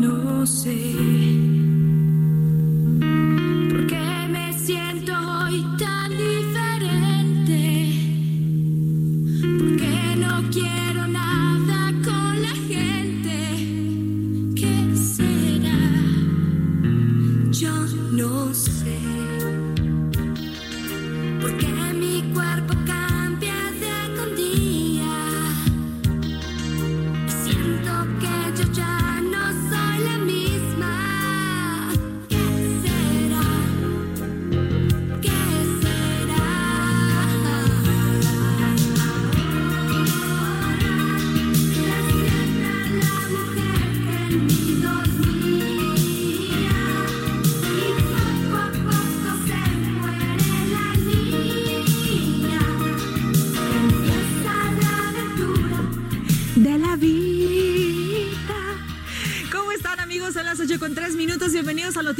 No sé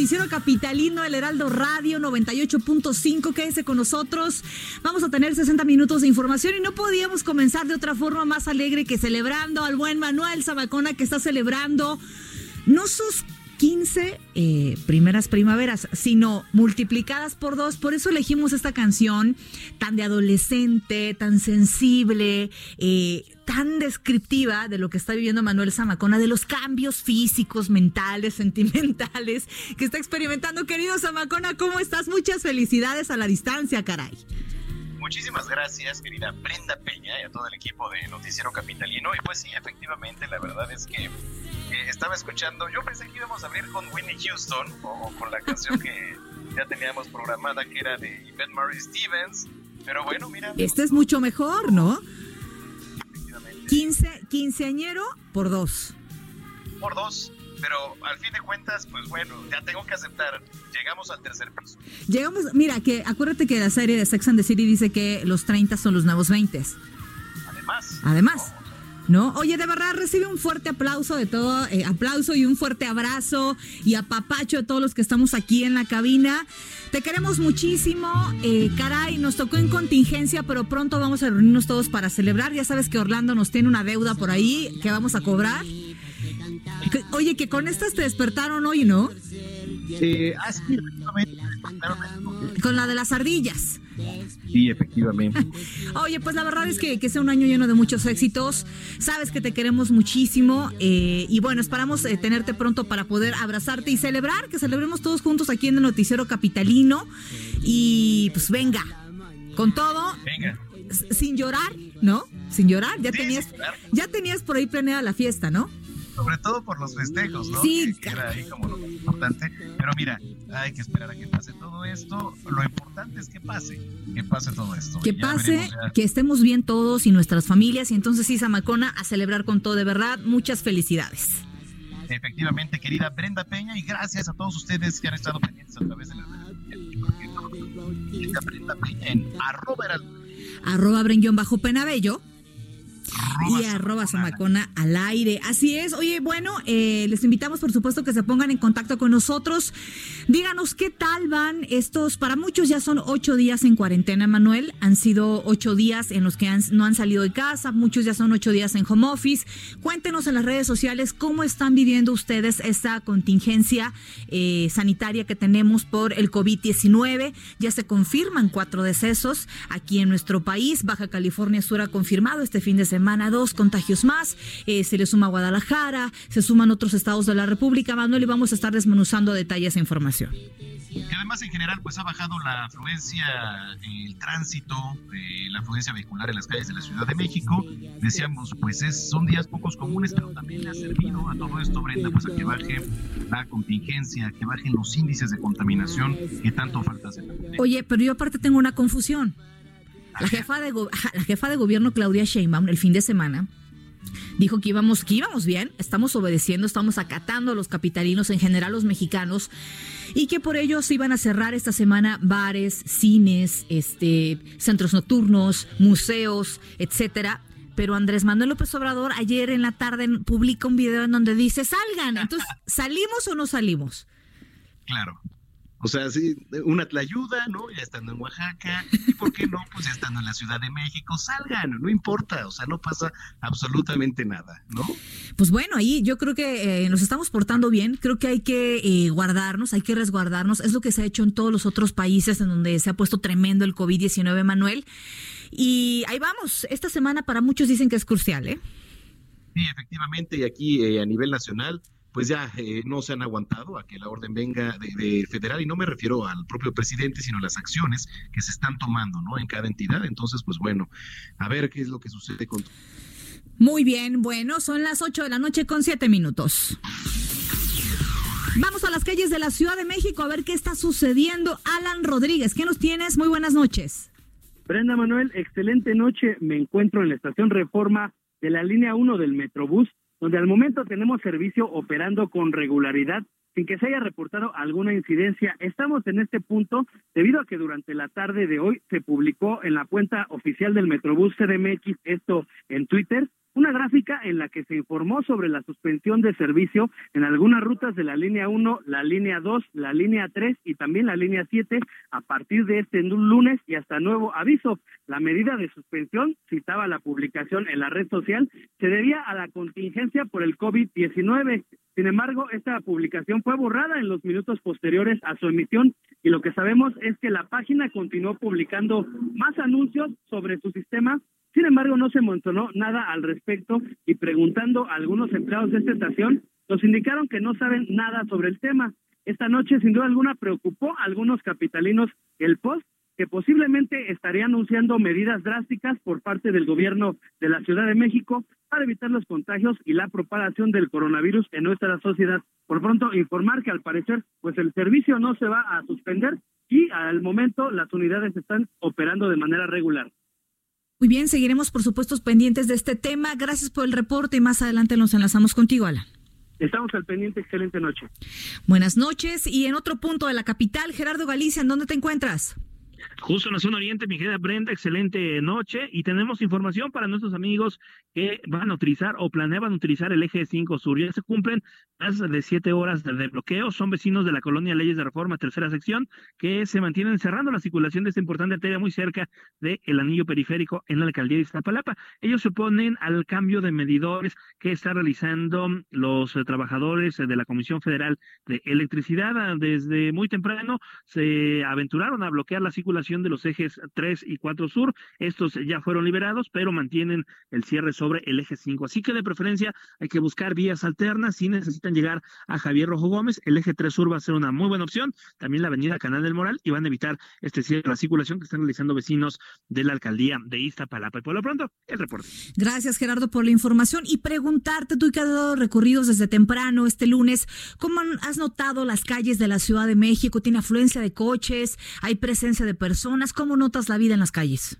Noticiero Capitalino, el Heraldo Radio 98.5. Quédese con nosotros. Vamos a tener 60 minutos de información y no podíamos comenzar de otra forma más alegre que celebrando al buen Manuel Zamacona que está celebrando no sus 15 eh, primeras primaveras, sino multiplicadas por dos. Por eso elegimos esta canción tan de adolescente, tan sensible, eh, tan descriptiva de lo que está viviendo Manuel Zamacona, de los cambios físicos, mentales, sentimentales que está experimentando. Querido Zamacona, ¿cómo estás? Muchas felicidades a la distancia, caray. Muchísimas gracias, querida Brenda Peña y a todo el equipo de Noticiero Capitalino. Y pues sí, efectivamente, la verdad es que eh, estaba escuchando, yo pensé que íbamos a abrir con Whitney Houston o, con la canción que ya teníamos programada, que era de Yvette Murray Stevens. Pero bueno, mira. Este es mucho mejor, ¿no? Efectivamente, 15, quinceañero por dos. por dos. Pero al fin de cuentas, pues bueno, ya tengo que aceptar, llegamos al tercer piso. Llegamos, mira, que acuérdate que la serie de Sex and the City dice que los 30 son los nuevos 20. Además, Además, ¿no? Oye, de verdad, recibe un fuerte aplauso de todo, eh, aplauso y un fuerte abrazo y apapacho de todos los que estamos aquí en la cabina. Te queremos muchísimo, eh, caray, nos tocó en contingencia, pero pronto vamos a reunirnos todos para celebrar. Ya sabes que Orlando nos tiene una deuda por ahí que vamos a cobrar. Oye, que con estas te despertaron hoy, ¿no? eh, ah, sí, efectivamente. Con la de las ardillas. Sí, efectivamente. Oye, pues la verdad es que, que sea un año lleno de muchos éxitos. Sabes que te queremos muchísimo eh, y bueno, esperamos eh, tenerte pronto para poder abrazarte y celebrar, que celebremos todos juntos aquí en el Noticiero Capitalino. Y pues venga, con todo, Venga. sin llorar, ¿no? Sin llorar, ya Sí, tenías, sin llorar. ya tenías por ahí planeada la fiesta, ¿no? Sobre todo por los festejos, ¿no? Sí, Que, era ahí como lo más importante. Pero mira, hay que esperar a que pase todo esto. Lo importante es que pase, que pase todo esto. Que ya pase, veremos que estemos bien todos y nuestras familias. Y entonces sí, Zamacona, a celebrar con todo, de verdad, muchas felicidades. Efectivamente, querida Brenda Peña, y gracias a todos ustedes que han estado pendientes a través de las redes Brenda Peña en arroba Arroba Brenguión bajo Penabello. Y arroba Zamacona. Zamacona al aire. Así es. Oye, bueno, eh, les invitamos por supuesto que se pongan en contacto con nosotros. Díganos qué tal van estos, para muchos ya son ocho días en cuarentena, Manuel. Han sido ocho días en los que han- no han salido de casa, muchos ya son ocho días en home office. Cuéntenos en las redes sociales cómo están viviendo ustedes esta contingencia eh, sanitaria que tenemos por el COVID-19. Ya se confirman cuatro decesos aquí en nuestro país. Baja California Sur ha confirmado este fin de semana semana dos contagios más, eh, se le suma Guadalajara, se suman otros estados de la República, Manuel, y vamos a estar desmenuzando detalles e información. Y además en general pues ha bajado la afluencia, el tránsito, eh, la afluencia vehicular en las calles de la Ciudad de México. Decíamos pues es, son días pocos comunes, pero también le ha servido a todo esto, Brenda, pues a que baje la contingencia, que bajen los índices de contaminación que tanto falta hacer. Oye, pero yo aparte tengo una confusión. La jefa de, la jefa de gobierno Claudia Sheinbaum el fin de semana dijo que íbamos, que íbamos bien, estamos obedeciendo, estamos acatando a los capitalinos, en general los mexicanos, y que por ello se iban a cerrar esta semana bares, cines, este, centros nocturnos, museos, etcétera. Pero Andrés Manuel López Obrador ayer en la tarde publica un video en donde dice salgan. Entonces, ¿salimos o no salimos? Claro. O sea, sí, una tlayuda, ¿no? Ya estando en Oaxaca, y por qué no, pues ya estando en la Ciudad de México, salgan, no importa, o sea, no pasa absolutamente nada, ¿no? Pues bueno, ahí yo creo que eh, nos estamos portando bien, creo que hay que eh, guardarnos, hay que resguardarnos, es lo que se ha hecho en todos los otros países en donde se ha puesto tremendo el COVID-19, Manuel. Y ahí vamos, esta semana para muchos dicen que es crucial, ¿eh? Sí, efectivamente, y aquí eh, a nivel nacional pues ya eh, no se han aguantado a que la orden venga de, federal y no me refiero al propio presidente, sino a las acciones que se están tomando, ¿no? En cada entidad. Entonces, pues bueno, a ver qué es lo que sucede con. Muy bien, bueno, son las 8 de la noche con 7 minutos. Vamos a las calles de la Ciudad de México a ver qué está sucediendo. Alan Rodríguez, ¿qué nos tienes? Muy buenas noches. Brenda Manuel, excelente noche. Me encuentro en la estación Reforma de la línea 1 del Metrobús donde al momento tenemos servicio operando con regularidad sin que se haya reportado alguna incidencia. Estamos en este punto debido a que durante la tarde de hoy se publicó en la cuenta oficial del Metrobús CDMX, esto en Twitter, una gráfica en la que se informó sobre la suspensión de servicio en algunas rutas de la línea 1, la línea 2, la línea 3 y también la línea 7 a partir de este lunes y hasta nuevo aviso. La medida de suspensión, citaba la publicación en la red social, se debía a la contingencia por el COVID-19. Sin embargo, esta publicación fue borrada en los minutos posteriores a su emisión y lo que sabemos es que la página continuó publicando más anuncios sobre su sistema sin embargo, no se mencionó nada al respecto y preguntando a algunos empleados de esta estación, nos indicaron que no saben nada sobre el tema. Esta noche, sin duda alguna, preocupó a algunos capitalinos el post que posiblemente estaría anunciando medidas drásticas por parte del gobierno de la Ciudad de México para evitar los contagios y la propagación del coronavirus en nuestra sociedad. Por pronto, informar que al parecer, pues el servicio no se va a suspender y al momento las unidades están operando de manera regular. Muy bien, seguiremos por supuesto pendientes de este tema. Gracias por el reporte y más adelante nos enlazamos contigo, Alan. Estamos al pendiente, excelente noche. Buenas noches. Y en otro punto de la capital, Gerardo Galicia, ¿en dónde te encuentras? Justo en la zona oriente, mi querida Brenda, excelente noche y tenemos información para nuestros amigos que van a utilizar o planeaban utilizar el eje 5 sur. Ya se cumplen más de siete horas de bloqueo. Son vecinos de la colonia Leyes de Reforma, tercera sección, que se mantienen cerrando la circulación de esta importante arteria muy cerca del el anillo periférico en la alcaldía de Iztapalapa. Ellos se oponen al cambio de medidores que están realizando los trabajadores de la Comisión Federal de Electricidad. Desde muy temprano se aventuraron a bloquear la circulación de los ejes 3 y 4 sur. Estos ya fueron liberados, pero mantienen el cierre sobre el eje 5. Así que de preferencia hay que buscar vías alternas si necesitan llegar a Javier Rojo Gómez. El eje 3 sur va a ser una muy buena opción. También la avenida Canal del Moral y van a evitar este cierre de la circulación que están realizando vecinos de la alcaldía de Iztapalapa. Y por lo pronto, el reporte. Gracias, Gerardo, por la información y preguntarte, tú que has dado recorridos desde temprano este lunes, ¿cómo has notado las calles de la Ciudad de México? ¿Tiene afluencia de coches? ¿Hay presencia de personas? ¿Cómo notas la vida en las calles?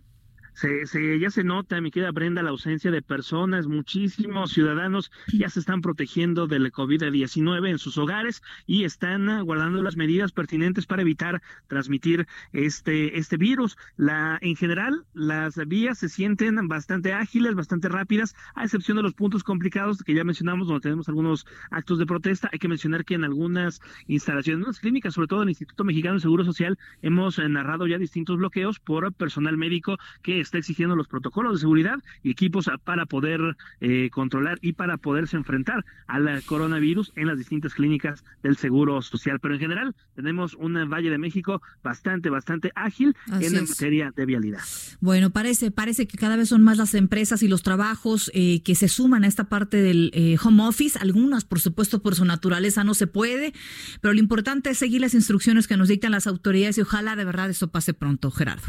Se, ya se nota, mi querida Brenda, la ausencia de personas. Muchísimos ciudadanos ya se están protegiendo del COVID-19 en sus hogares y están guardando las medidas pertinentes para evitar transmitir este, este virus. La, en general, las vías se sienten bastante ágiles, bastante rápidas, a excepción de los puntos complicados que ya mencionamos, donde tenemos algunos actos de protesta. Hay que mencionar que en algunas instalaciones, en las clínicas, sobre todo el Instituto Mexicano de Seguro Social, hemos narrado ya distintos bloqueos por personal médico que está exigiendo los protocolos de seguridad y equipos para poder eh, controlar y para poderse enfrentar al coronavirus en las distintas clínicas del Seguro Social. Pero en general tenemos un Valle de México bastante, bastante ágil en materia de vialidad. Bueno, parece, parece que cada vez son más las empresas y los trabajos eh, que se suman a esta parte del eh, home office. Algunas, por supuesto, por su naturaleza no se puede, pero lo importante es seguir las instrucciones que nos dictan las autoridades y ojalá de verdad eso pase pronto, Gerardo.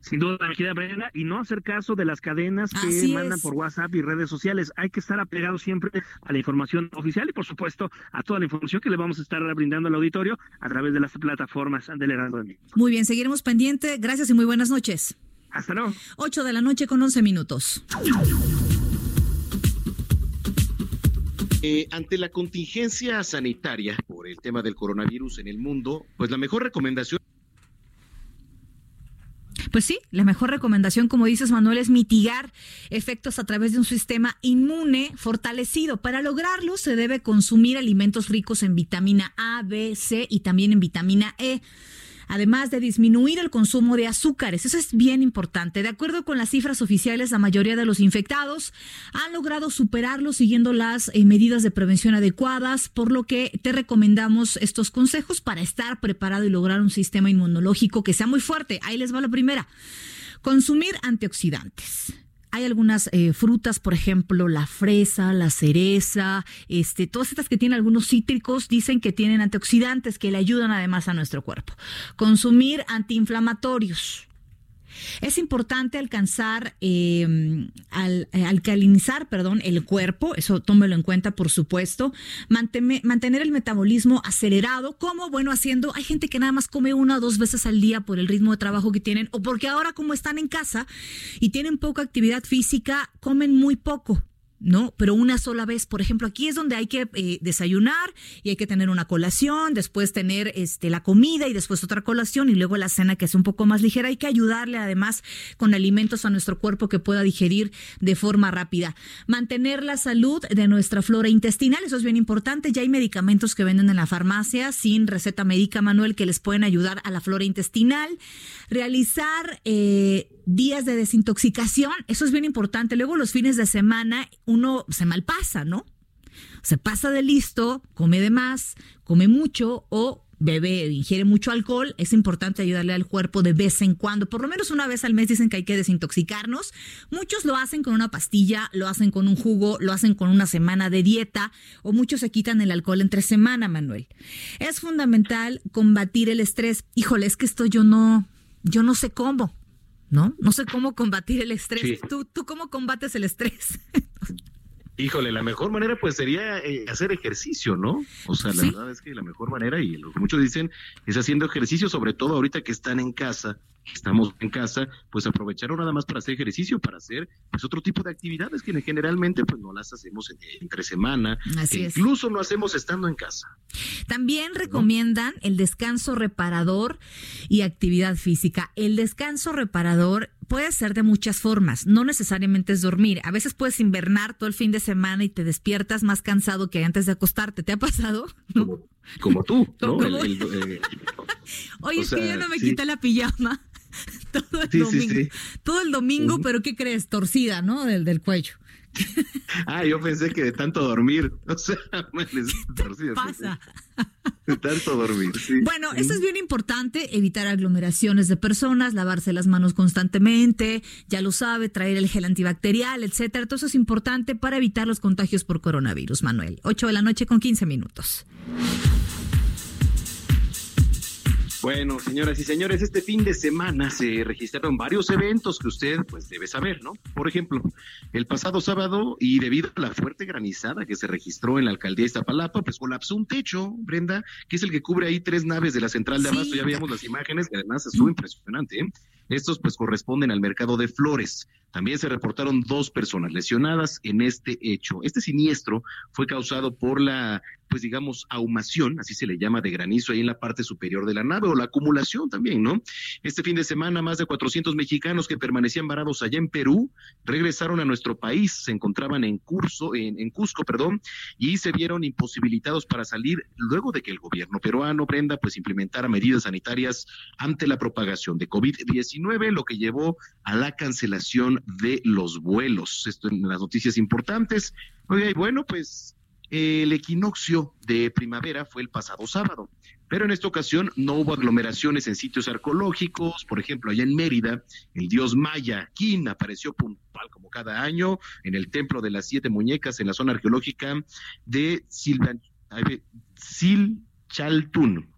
Sin duda, mi querida Brenda, y no hacer caso de las cadenas que mandan por WhatsApp y redes sociales. Hay que estar apegado siempre a la información oficial y, por supuesto, a toda la información que le vamos a estar brindando al auditorio a través de las plataformas del Heraldo de México. Muy bien, seguiremos pendiente. Gracias y muy buenas noches. Hasta luego. 8 de la noche con 11 minutos. Eh, ante la contingencia sanitaria por el tema del coronavirus en el mundo, pues la mejor recomendación pues sí, la mejor recomendación, como dices Manuel, es mitigar efectos a través de un sistema inmune fortalecido. Para lograrlo se debe consumir alimentos ricos en vitamina A, B, C y también en vitamina E además de disminuir el consumo de azúcares. Eso es bien importante. De acuerdo con las cifras oficiales, la mayoría de los infectados han logrado superarlo siguiendo las eh, medidas de prevención adecuadas, por lo que te recomendamos estos consejos para estar preparado y lograr un sistema inmunológico que sea muy fuerte. Ahí les va la primera. Consumir antioxidantes hay algunas eh, frutas, por ejemplo, la fresa, la cereza, este, todas estas que tienen algunos cítricos dicen que tienen antioxidantes que le ayudan además a nuestro cuerpo. Consumir antiinflamatorios. Es importante alcanzar, em, al, eh, alcalinizar, perdón, el cuerpo, eso tómelo en cuenta, por supuesto, mantener el metabolismo acelerado, como, bueno, haciendo, hay gente que nada más come una o dos veces al día por el ritmo de trabajo que tienen, o porque ahora como están en casa y tienen poca actividad física, comen muy poco. ¿No? Pero una sola vez, por ejemplo, aquí es donde hay que eh, desayunar y hay que tener una colación, después tener este, la comida y después otra colación y luego la cena que es un poco más ligera. Hay que ayudarle además con alimentos a nuestro cuerpo que pueda digerir de forma rápida. Mantener la salud de nuestra flora intestinal, eso es bien importante. Ya hay medicamentos que venden en la farmacia sin receta médica, Manuel, que les pueden ayudar a la flora intestinal. Realizar eh, días de desintoxicación, eso es bien importante. Luego los fines de semana uno se malpasa, ¿no? Se pasa de listo, come de más, come mucho o bebe, ingiere mucho alcohol, es importante ayudarle al cuerpo de vez en cuando, por lo menos una vez al mes dicen que hay que desintoxicarnos. Muchos lo hacen con una pastilla, lo hacen con un jugo, lo hacen con una semana de dieta o muchos se quitan el alcohol entre semana, Manuel. Es fundamental combatir el estrés. Híjole, es que esto yo no, yo no sé cómo. ¿No? No sé cómo combatir el estrés. ¿Tú, ¿Tú cómo combates el estrés? Híjole, la mejor manera pues sería eh, hacer ejercicio, ¿no? O sea, la verdad es que la mejor manera, y lo que muchos dicen, es haciendo ejercicio, sobre todo ahorita que están en casa, estamos en casa, pues aprovecharon nada más para hacer ejercicio, para hacer pues otro tipo de actividades que generalmente pues no las hacemos entre semana, incluso no hacemos estando en casa. También recomiendan el descanso reparador y actividad física. El descanso reparador puede ser de muchas formas, no necesariamente es dormir. A veces puedes invernar todo el fin de semana y te despiertas más cansado que antes de acostarte. ¿Te ha pasado? Como, tú, ¿no? Eh, Oye, es que yo no me quité la pijama. todo el domingo. Todo el domingo, pero ¿qué crees? Torcida, ¿no? Del, del cuello. ah, yo pensé que de tanto dormir. O sea, torcida, pasa? De tanto dormir. Bueno, eso es bien importante, evitar aglomeraciones de personas, lavarse las manos constantemente, ya lo sabe, traer el gel antibacterial, etcétera. Todo eso es importante para evitar los contagios por coronavirus, Manuel. 8 de la noche con 15 minutos. Bueno, señoras y señores, este fin de semana se registraron varios eventos que usted pues debe saber, ¿no? Por ejemplo, el pasado sábado y debido a la fuerte granizada que se registró en la alcaldía de Iztapalapa, pues colapsó un techo, Brenda, que es el que cubre ahí tres naves de la central de abasto. Ya veíamos las imágenes, que además estuvo impresionante, ¿eh? Estos pues corresponden al mercado de flores. También se reportaron dos personas lesionadas en este hecho. Este siniestro fue causado por la, pues digamos, ahumación, así se le llama, de granizo ahí en la parte superior de la nave o la acumulación también, ¿no? Este fin de semana, más de 400 mexicanos que permanecían varados allá en Perú regresaron a nuestro país, se encontraban en curso, en, en Cusco, perdón, y se vieron imposibilitados para salir luego de que el gobierno peruano, Brenda, pues implementara medidas sanitarias ante la propagación de COVID-19 COVID-19, lo que llevó a la cancelación de los vuelos. Esto en las noticias importantes. Oye, bueno, pues el equinoccio de primavera fue el pasado sábado, pero en esta ocasión no hubo aglomeraciones en sitios arqueológicos. Por ejemplo, allá en Mérida, el dios maya Kin apareció puntual como cada año en el templo de las siete muñecas en la zona arqueológica de Silvan, Silchaltún.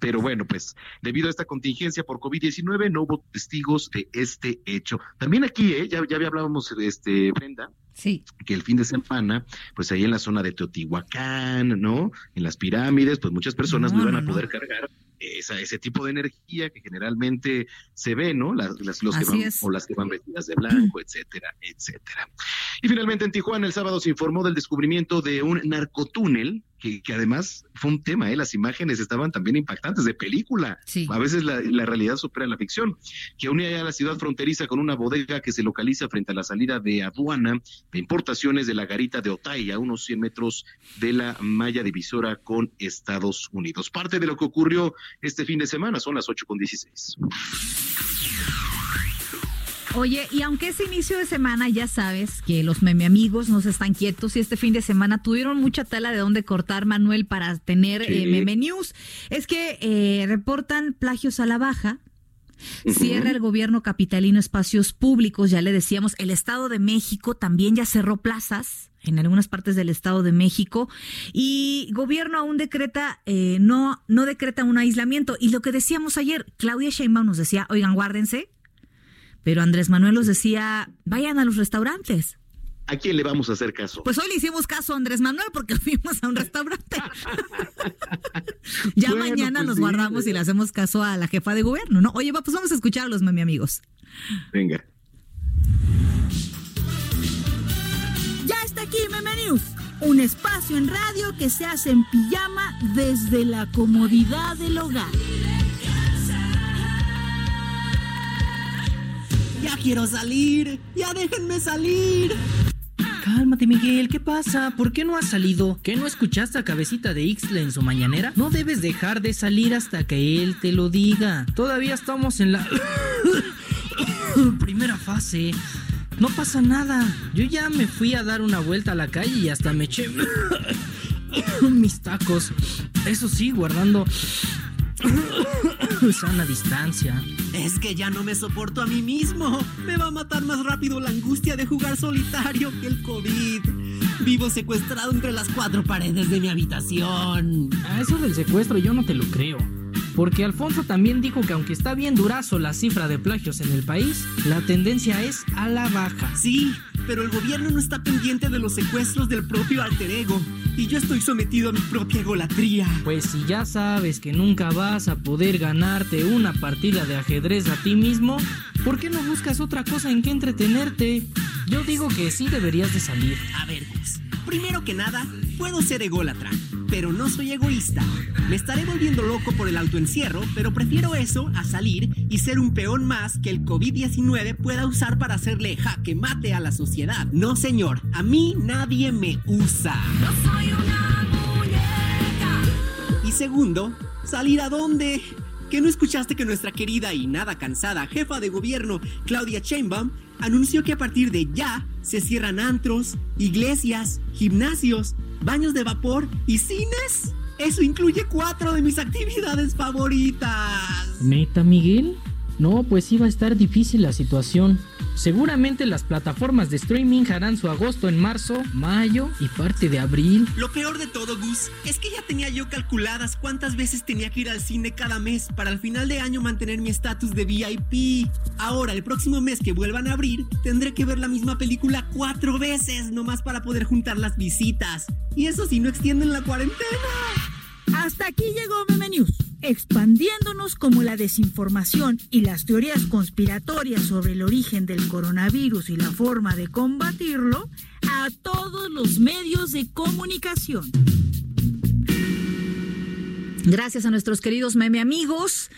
Pero bueno, pues debido a esta contingencia por COVID-19 no hubo testigos de este hecho. También aquí, ¿eh? ya, ya hablábamos, este, Brenda, Sí. que el fin de semana, pues ahí en la zona de Teotihuacán, ¿no? En las pirámides, pues muchas personas no, No, iban a no. poder cargar esa, ese tipo de energía que generalmente se ve, ¿no? Las, las- los que van, es. o las que van vestidas de blanco, etcétera, etcétera. Y finalmente en Tijuana el sábado se informó del descubrimiento de un narcotúnel, que, que además fue un tema, ¿eh? Las imágenes estaban también impactantes de película. Sí. A veces la, la realidad supera la ficción, que unía ya la ciudad fronteriza con una bodega que se localiza frente a la salida de aduana de importaciones de la garita de Otay, a unos 100 metros de la malla divisora con Estados Unidos. Parte de lo que ocurrió este fin de semana son las 8 con 16. Oye, y aunque es inicio de semana, ya sabes que los meme amigos no se están quietos y este fin de semana tuvieron mucha tela de dónde cortar, Manuel, para tener Sí. eh, meme news. Es que eh, reportan plagios a la baja. Cierra el gobierno capitalino espacios públicos, ya le decíamos, el Estado de México también ya cerró plazas en algunas partes del Estado de México y gobierno aún decreta, eh, no, no decreta un aislamiento. Y lo que decíamos ayer, Claudia Sheinbaum nos decía, oigan, guárdense, pero Andrés Manuel nos decía, vayan a los restaurantes. ¿A quién le vamos a hacer caso? Pues hoy le hicimos caso a Andrés Manuel porque fuimos a un restaurante. ya Bueno, mañana pues nos sí. guardamos y le hacemos caso a la jefa de gobierno, ¿no? Oye, pues vamos a escuchar a los mami amigos. Venga. Ya está aquí Meme News, un espacio en radio que se hace en pijama desde la comodidad del hogar. Ya quiero salir, ya déjenme salir. Cálmate, Miguel, ¿qué pasa? ¿Por qué no has salido? ¿Qué no escuchaste a Cabecita de Ixtla en su mañanera? No debes dejar de salir hasta que él te lo diga. Todavía estamos en la primera fase. No pasa nada. Yo ya me fui a dar una vuelta a la calle y hasta me eché mis tacos. Eso sí, guardando sana distancia. Es que ya no me soporto a mí mismo. Me va a matar más rápido la angustia de jugar solitario que el COVID. Vivo secuestrado entre las cuatro paredes de mi habitación. A eso del secuestro yo no te lo creo. Porque Alfonso también dijo que aunque está bien durazo la cifra de plagios en el país, la tendencia es a la baja. Sí, pero el gobierno no está pendiente de los secuestros del propio alter ego. Y yo estoy sometido a mi propia egolatría. Pues si ya sabes que nunca vas a poder ganarte una partida de ajedrez a ti mismo, ¿por qué no buscas otra cosa en que entretenerte? Yo digo que sí deberías de salir. A ver, Gus. Primero que nada, puedo ser ególatra, pero no soy egoísta. Me estaré volviendo loco por el autoencierro, pero prefiero eso a salir y ser un peón más que el COVID-19 pueda usar para hacerle jaque mate a la sociedad. No, señor, a mí nadie me usa. Yo soy una muñeca. Y segundo, ¿salir a dónde? ¿Que no escuchaste que nuestra querida y nada cansada jefa de gobierno, Claudia Sheinbaum, anunció que a partir de ya se cierran antros, iglesias, gimnasios, baños de vapor y cines? Eso incluye cuatro de mis actividades favoritas. ¿Neta, Miguel? No, pues iba a estar difícil la situación. Seguramente las plataformas de streaming harán su agosto en marzo, mayo y parte de abril. Lo peor de todo, Gus, es que ya tenía yo calculadas cuántas veces tenía que ir al cine cada mes para al final de año mantener mi estatus de VIP. Ahora, el próximo mes que vuelvan a abrir, tendré que ver la misma película cuatro veces, nomás para poder juntar las visitas. Y eso si no extienden la cuarentena. Hasta aquí llegó Meme News, expandiéndonos como la desinformación y las teorías conspiratorias sobre el origen del coronavirus y la forma de combatirlo a todos los medios de comunicación. Gracias a nuestros queridos meme amigos.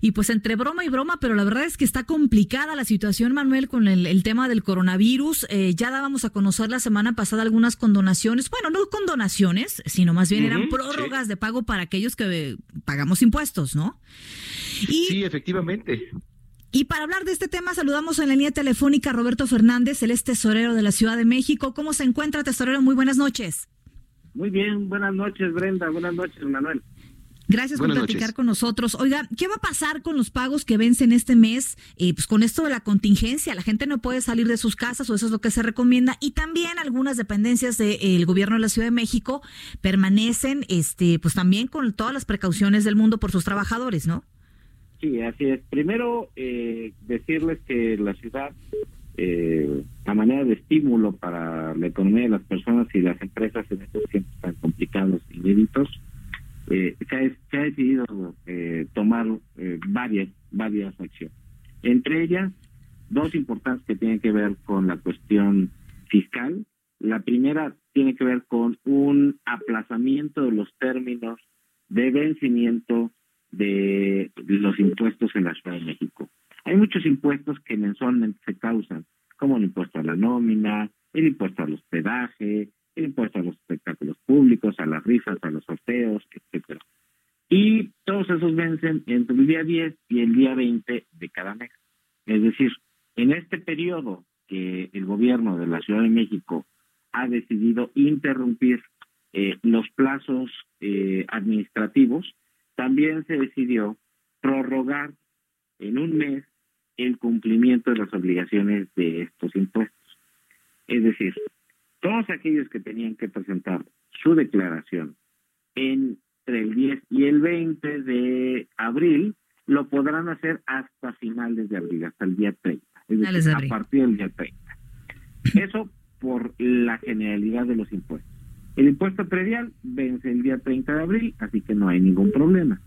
Y pues entre broma y broma, pero la verdad es que está complicada la situación, Manuel, con el, el tema del coronavirus. Eh, ya dábamos a conocer la semana pasada algunas condonaciones, bueno, no condonaciones, sino más bien eran prórrogas de pago para aquellos que eh, pagamos impuestos, ¿no? Y Sí, efectivamente. Y para hablar de este tema, saludamos en la línea telefónica a Roberto Fernández, el es tesorero de la Ciudad de México. ¿Cómo se encuentra, tesorero? Muy buenas noches. Muy bien, buenas noches, Brenda. Buenas noches, Manuel. Gracias por platicar con nosotros. Oiga, ¿qué va a pasar con los pagos que vencen este mes? Eh, pues con esto de la contingencia, la gente no puede salir de sus casas o eso es lo que se recomienda. Y también algunas dependencias del gobierno de la Ciudad de México permanecen, este, pues también con todas las precauciones del mundo por sus trabajadores, ¿no? Sí, así es. Primero, eh, decirles que la ciudad, eh, a manera de estímulo para la economía de las personas y las empresas en estos tiempos tan complicados y inéditos, eh, se, ha, se, ha, decidido eh, tomar eh, varias, varias acciones. Entre ellas, dos importantes que tienen que ver con la cuestión fiscal. La primera tiene que ver con un aplazamiento de los términos de vencimiento de los impuestos en la Ciudad de México. Hay muchos impuestos que mensualmente se causan, como el impuesto a la nómina, el impuesto al hospedaje, el impuesto a los espectáculos públicos, a las rifas, a los sorteos. Y todos esos vencen entre el día 10 y el día 20 de cada mes. Es decir, en este periodo que el gobierno de la Ciudad de México ha decidido interrumpir eh, los plazos eh, administrativos, también se decidió prorrogar en un mes el cumplimiento de las obligaciones de estos impuestos. Es decir, todos aquellos que tenían que presentar su declaración entre el 10 y el 20 de abril, lo podrán hacer hasta finales de abril, hasta el día 30. Es decir, a partir del día 30. Eso por la generalidad de los impuestos. El impuesto predial vence el día 30 de abril, así que no hay ningún problema.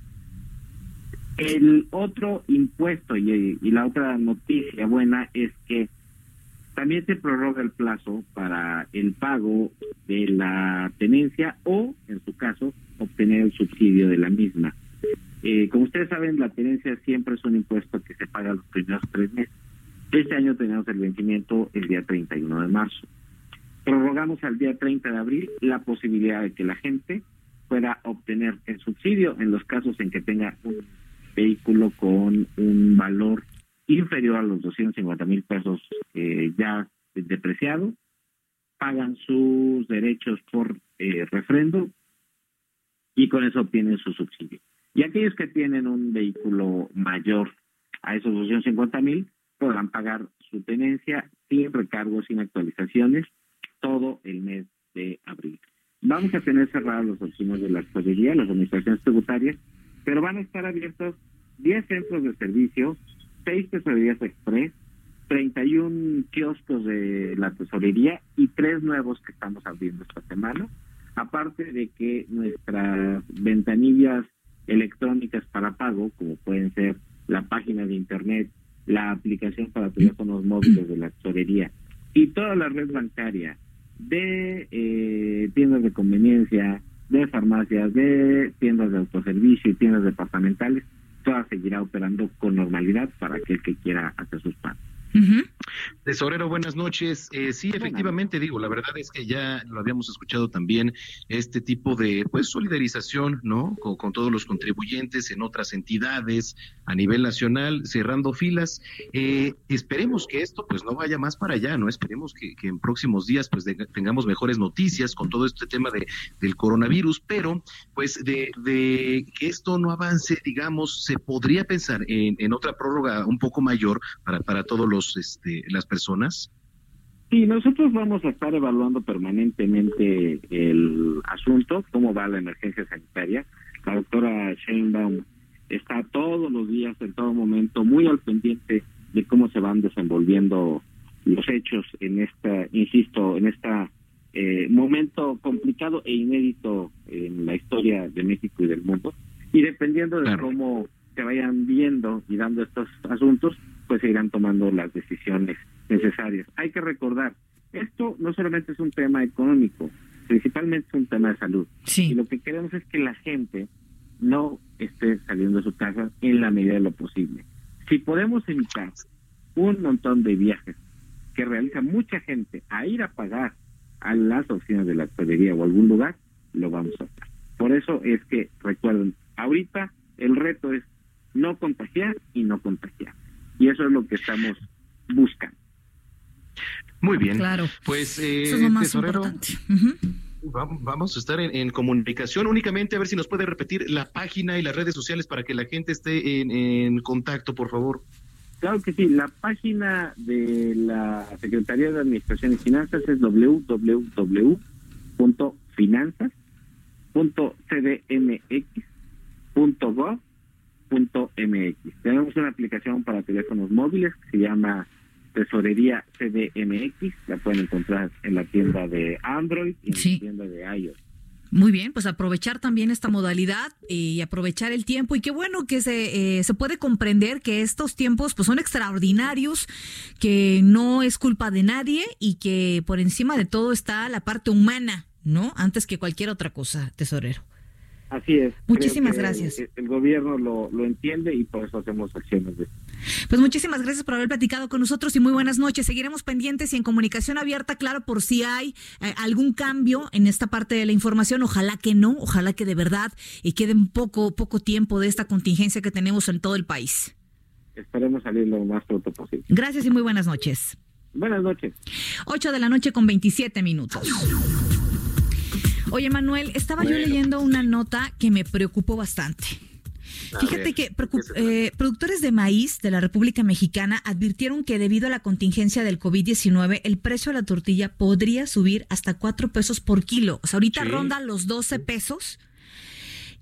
El otro impuesto y, y la otra noticia buena es que también se prorroga el plazo para el pago de la tenencia o, en su caso, obtener el subsidio de la misma. Eh, como ustedes saben, la tenencia siempre es un impuesto que se paga los primeros tres meses. Este año tenemos el vencimiento el día 31 de marzo. Prorrogamos al día 30 de abril la posibilidad de que la gente pueda obtener el subsidio en los casos en que tenga un vehículo con un valor inferior a los 250 mil pesos eh, ya depreciado, pagan sus derechos por eh, refrendo y con eso obtienen su subsidio. Y aquellos que tienen un vehículo mayor a esos 250 mil podrán pagar su tenencia sin recargos, sin actualizaciones, todo el mes de abril. Vamos a tener cerradas las oficinas de la tesorería, las administraciones tributarias, pero van a estar abiertos 10 centros de servicio seis tesorerías express, 31 kioscos de la tesorería y tres nuevos que estamos abriendo esta semana. Aparte de que nuestras ventanillas electrónicas para pago, como pueden ser la página de internet, la aplicación para teléfonos móviles de la tesorería y toda la red bancaria de eh, tiendas de conveniencia, de farmacias, de tiendas de autoservicio y tiendas departamentales, seguirá operando con normalidad para aquel que quiera hacer sus pagos. Tesorero, buenas noches. Eh, sí, efectivamente, digo, la verdad es que ya lo habíamos escuchado también, este tipo de pues solidarización, ¿no? Con, todos los contribuyentes en otras entidades a nivel nacional, cerrando filas. Eh, esperemos que esto pues no vaya más para allá, ¿no? Esperemos que, en próximos días pues tengamos mejores noticias con todo este tema de, del coronavirus, pero pues de, de que esto no avance, digamos, se podría pensar en, en otra prórroga un poco mayor para, para todos los este, las personas? Sí, nosotros vamos a estar evaluando permanentemente el asunto, cómo va la emergencia sanitaria. La doctora Sheinbaum está todos los días, en todo momento, muy al pendiente de cómo se van desenvolviendo los hechos en esta, insisto, en este momento complicado e inédito en la historia de México y del mundo. Y dependiendo de cómo se vayan viendo y dando estos asuntos, pues se irán tomando las decisiones necesarias. Hay que recordar, esto no solamente es un tema económico, principalmente es un tema de salud. Y lo que queremos es que la gente no esté saliendo de su casa en la medida de lo posible. Si podemos evitar un montón de viajes que realiza mucha gente a ir a pagar a las oficinas de la hostelería o algún lugar, lo vamos a hacer. Por eso es que, recuerden, ahorita el reto es no contagiar y no contagiar. Y eso es lo que estamos buscando. Muy bien. Claro. Pues, eh, Eso es lo más tesorero, importante. Vamos a estar en, en comunicación. Únicamente a ver si nos puede repetir la página y las redes sociales para que la gente esté en, en contacto, por favor. Claro que sí, la página de la Secretaría de Administración y Finanzas es www.finanzas.cdmx.gov.mx. Tenemos una aplicación para teléfonos móviles que se llama Tesorería CDMX, la pueden encontrar en la tienda de Android y en Sí. la tienda de iOS. Muy bien, pues aprovechar también esta modalidad y aprovechar el tiempo y qué bueno que se, eh, se puede comprender que estos tiempos pues son extraordinarios, que no es culpa de nadie y que por encima de todo está la parte humana, ¿no? Antes que cualquier otra cosa, tesorero. Así es. Muchísimas gracias. El, el gobierno lo, lo entiende y por eso hacemos acciones de Pues muchísimas gracias por haber platicado con nosotros y muy buenas noches. Seguiremos pendientes y en comunicación abierta, claro, por si hay eh, algún cambio en esta parte de la información. Ojalá que no, ojalá que de verdad y quede un poco, poco tiempo de esta contingencia que tenemos en todo el país. Esperemos salir lo más pronto posible. Gracias y muy buenas noches. Buenas noches. 8 de la noche con 27 minutos. Oye, Manuel, estaba yo leyendo una nota que me preocupó bastante. A Fíjate ver, que eh, productores de maíz de la República Mexicana advirtieron que debido a la contingencia del COVID-19, el precio de la tortilla podría subir hasta 4 pesos por kilo. O sea, ahorita Sí. ronda los 12 pesos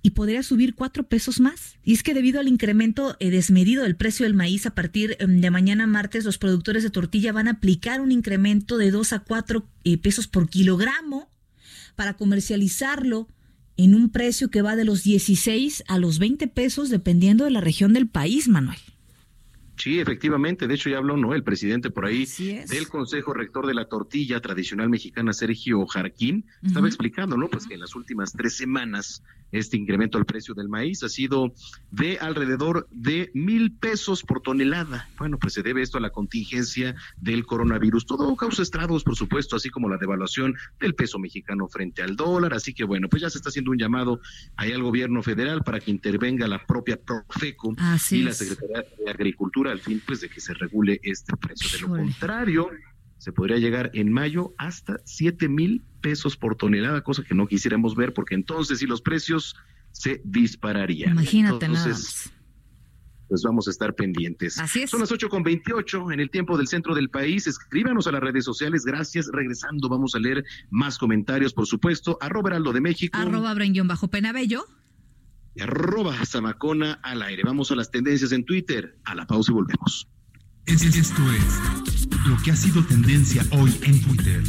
y podría subir 4 pesos más. Y es que debido al incremento eh, desmedido del precio del maíz a partir em, de mañana martes, los productores de tortilla van a aplicar un incremento de 2 a 4 eh, pesos por kilogramo para comercializarlo en un precio que va de los 16 a los 20 pesos dependiendo de la región del país, Manuel. Sí, efectivamente. De hecho, ya habló, ¿no? El presidente por ahí del Consejo Rector de la Tortilla Tradicional Mexicana, Sergio Jarquín, estaba explicando, ¿no? Pues que en las últimas tres semanas este incremento al precio del maíz ha sido de alrededor de mil pesos por tonelada. Bueno, pues se debe esto a la contingencia del coronavirus. Todo causa estragos, por supuesto, así como la devaluación del peso mexicano frente al dólar. Así que, bueno, pues ya se está haciendo un llamado ahí al gobierno federal para que intervenga la propia Profeco Así y la. Secretaría de Agricultura al fin pues de que se regule este precio. De lo contrario, se podría llegar en mayo hasta siete mil pesos por tonelada, cosa que no quisiéramos ver porque entonces sí los precios se dispararían. Imagínate nada Entonces, pues vamos a estar pendientes. Así es. Son las 8 con 28 en el tiempo del centro del país. Escríbanos a las redes sociales. Gracias. Regresando, vamos a leer más comentarios, por supuesto. Arroba Heraldo de México. Arroba Brenguión bajo Penabello. Y arroba Zamacona al aire. Vamos a las tendencias en Twitter. A la pausa y volvemos. Es- Esto es lo que ha sido tendencia hoy en Twitter.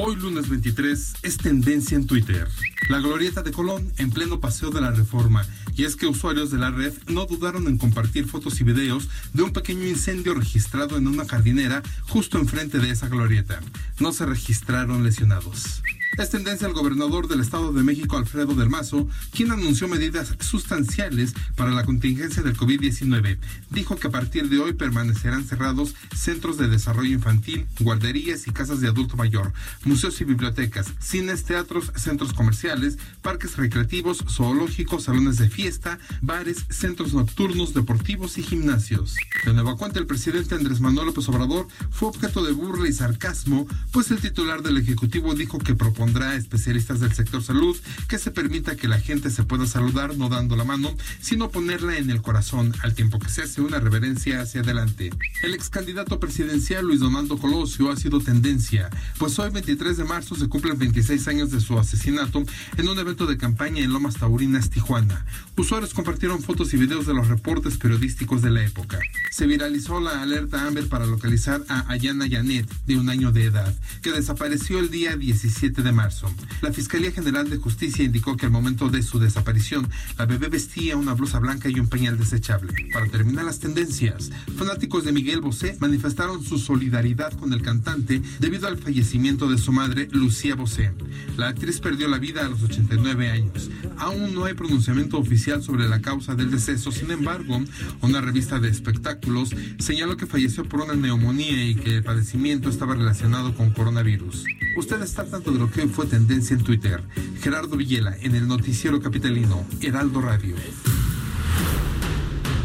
Hoy lunes 23 es tendencia en Twitter. La glorieta de Colón en pleno paseo de la reforma. Y es que usuarios de la red no dudaron en compartir fotos y videos de un pequeño incendio registrado en una jardinera justo enfrente de esa glorieta. No se registraron lesionados. Es tendencia al gobernador del Estado de México, Alfredo del Mazo, quien anunció medidas sustanciales para la contingencia del COVID-19. Dijo que a partir de hoy permanecerán cerrados centros de desarrollo infantil, guarderías y casas de adulto mayor, museos y bibliotecas, cines, teatros, centros comerciales, parques recreativos, zoológicos, salones de fiesta, bares, centros nocturnos, deportivos y gimnasios. De nueva cuenta, el presidente Andrés Manuel López Obrador fue objeto de burla y sarcasmo, pues el titular del Ejecutivo dijo que propondrá especialistas del sector salud que se permita que la gente se pueda saludar no dando la mano, sino ponerla en el corazón al tiempo que se hace una reverencia hacia adelante. El ex candidato presidencial Luis Donaldo Colosio ha sido tendencia, pues hoy 23 de marzo se cumplen 26 años de su asesinato en un evento de campaña en Lomas Taurinas, Tijuana. Usuarios compartieron fotos y videos de los reportes periodísticos de la época. Se viralizó la alerta Amber para localizar a Ayana Yanet, de un año de edad, que desapareció el día 17 de marzo. La Fiscalía General de Justicia indicó que al momento de su desaparición, la bebé vestía una blusa blanca y un pañal desechable. Para terminar las tendencias, fanáticos de Miguel Bosé manifestaron su solidaridad con el cantante debido al fallecimiento de su madre, Lucía Bosé. La actriz perdió la vida a los 89 años. Aún no hay pronunciamiento oficial sobre la causa del deceso, sin embargo, una revista de espectáculos señaló que falleció por una neumonía y que el padecimiento estaba relacionado con coronavirus. Usted está tanto de lo que fue tendencia en Twitter. Gerardo Villela en el noticiero capitalino Heraldo Radio.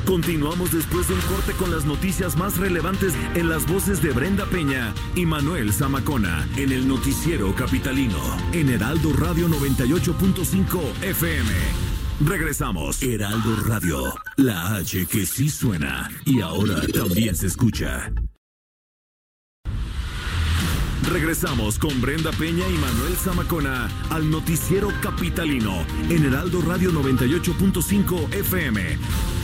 Continuamos después de un corte con las noticias más relevantes en las voces de Brenda Peña y Manuel Zamacona en el noticiero capitalino en Heraldo Radio 98.5 FM. Regresamos. Heraldo Radio, la H que sí suena y ahora también se escucha. Regresamos con Brenda Peña y Manuel Zamacona al noticiero capitalino en Heraldo Radio 98.5 FM.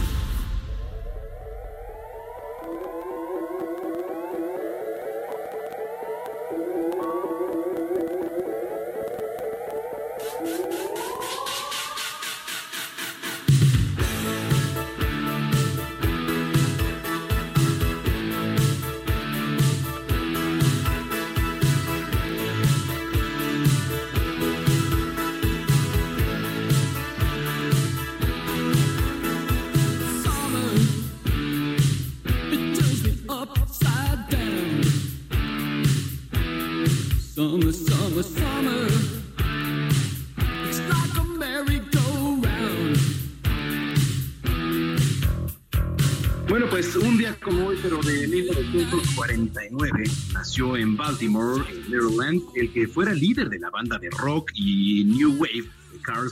Bueno, pues un día como hoy, pero de 1949, nació en Baltimore, en Maryland, el que fuera líder de la banda de rock y New Wave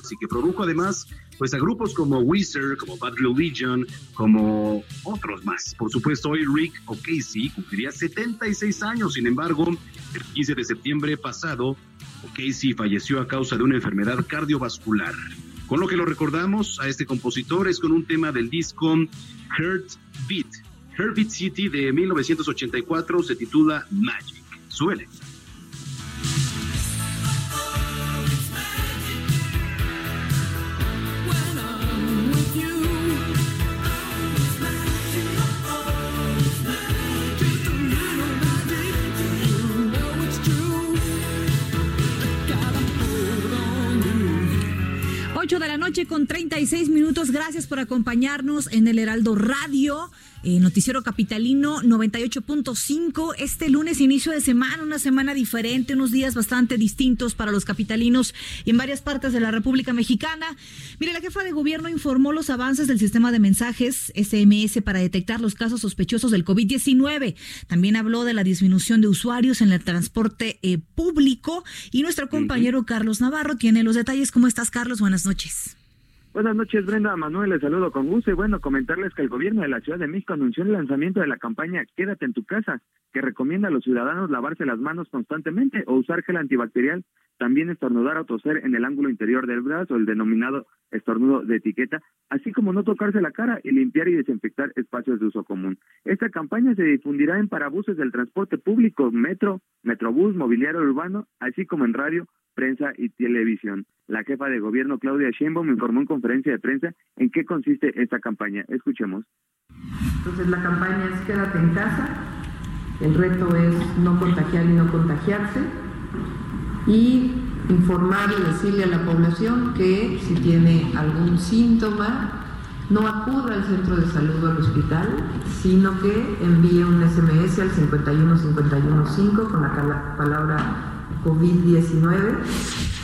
Y que produjo además pues a grupos como Weezer, como Bad Religion, como otros más. Por supuesto, hoy Rick O'Casey cumpliría 76 años, sin embargo, el 15 de septiembre pasado, O'Casey falleció a causa de una enfermedad cardiovascular. Con lo que lo recordamos a este compositor es con un tema del disco Heart Beat. Heart Beat City de 1984 se titula Magic. Suele. Noche con 36 minutos. Gracias por acompañarnos en el Heraldo Radio, eh, Noticiero Capitalino 98.5. Este lunes, inicio de semana, una semana diferente, unos días bastante distintos para los capitalinos en varias partes de la República Mexicana. Mire, la jefa de gobierno informó los avances del sistema de mensajes SMS para detectar los casos sospechosos del COVID-19. También habló de la disminución de usuarios en el transporte eh, público. Y nuestro compañero Carlos Navarro tiene los detalles. ¿Cómo estás, Carlos? Buenas noches. Buenas noches, Brenda Manuel, les saludo con gusto y bueno, comentarles que el gobierno de la Ciudad de México anunció el lanzamiento de la campaña Quédate en tu casa, que recomienda a los ciudadanos lavarse las manos constantemente o usar gel antibacterial, también estornudar o toser en el ángulo interior del brazo, el denominado estornudo de etiqueta, así como no tocarse la cara y limpiar y desinfectar espacios de uso común. Esta campaña se difundirá en parabuses del transporte público, metro, metrobús, mobiliario urbano, así como en radio, prensa y televisión. La jefa de gobierno Claudia Sheinbaum informó en conferencia de prensa en qué consiste esta campaña. Escuchemos. Entonces la campaña es quédate en casa, el reto es no contagiar y no contagiarse y informar y decirle a la población que si tiene algún síntoma no acuda al centro de salud o al hospital, sino que envíe un SMS al 51515 con la palabra COVID-19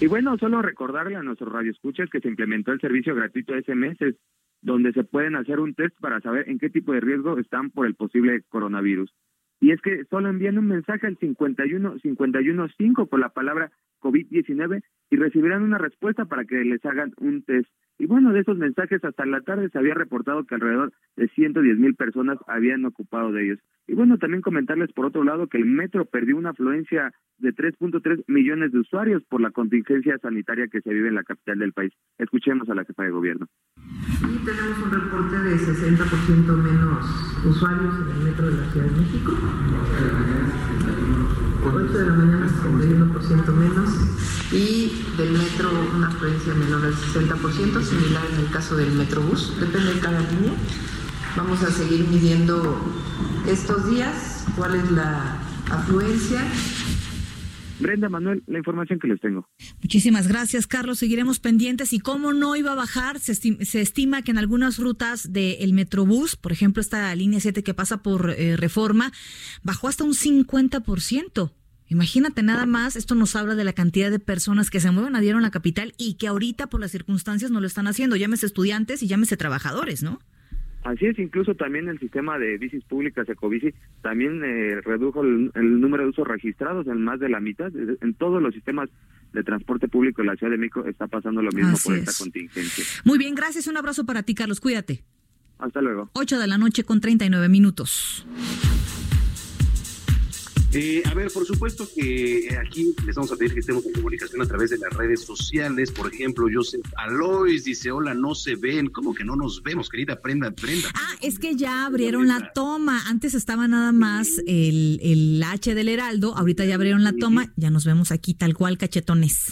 Y bueno, solo recordarle a nuestros radioescuchas que se implementó el servicio gratuito de SMS, donde se pueden hacer un test para saber en qué tipo de riesgo están por el posible coronavirus. Y es que solo envían un mensaje al 51 515 por la palabra COVID-19 y recibirán una respuesta para que les hagan un test. Y bueno, de esos mensajes hasta la tarde se había reportado que alrededor de 110 mil personas habían ocupado de ellos. Y bueno, también comentarles por otro lado que el metro perdió una afluencia de 3.3 millones de usuarios por la contingencia sanitaria que se vive en la capital del país. Escuchemos a la jefa de gobierno. y tenemos un reporte de 60% menos usuarios en el metro de la Ciudad de México. 8 de la mañana 61% menos. Y del metro una afluencia menor al 60%, similar en el caso del metrobús, depende de cada línea. Vamos a seguir midiendo estos días cuál es la afluencia Brenda Manuel, la información que les tengo. Muchísimas gracias, Carlos. Seguiremos pendientes. Y cómo no iba a bajar, se, estim- se estima que en algunas rutas del Metrobús, por ejemplo, esta línea 7 que pasa por eh, Reforma, bajó hasta un 50%. Imagínate nada más, esto nos habla de la cantidad de personas que se mueven a diario en la capital y que ahorita por las circunstancias no lo están haciendo, llámese estudiantes y llámese trabajadores, ¿no? Así es, incluso también el sistema de bicis públicas Ecobici también eh, redujo el, el número de usos registrados en más de la mitad. En todos los sistemas de transporte público de la Ciudad de México está pasando lo mismo Así por es. esta contingencia. Muy bien, gracias. Un abrazo para ti, Carlos. Cuídate. Hasta luego. 8 de la noche con 39 minutos. Eh, a ver, por supuesto que eh, aquí les vamos a pedir que estemos en comunicación a través de las redes sociales. Por ejemplo, Joseph Alois dice, hola, no se ven. ¿Cómo que no nos vemos, querida Brenda? Brenda. Ah, es que ya abrieron la toma. Antes estaba nada más el, el H del Heraldo. Ahorita ya abrieron la toma. Ya nos vemos aquí tal cual, cachetones.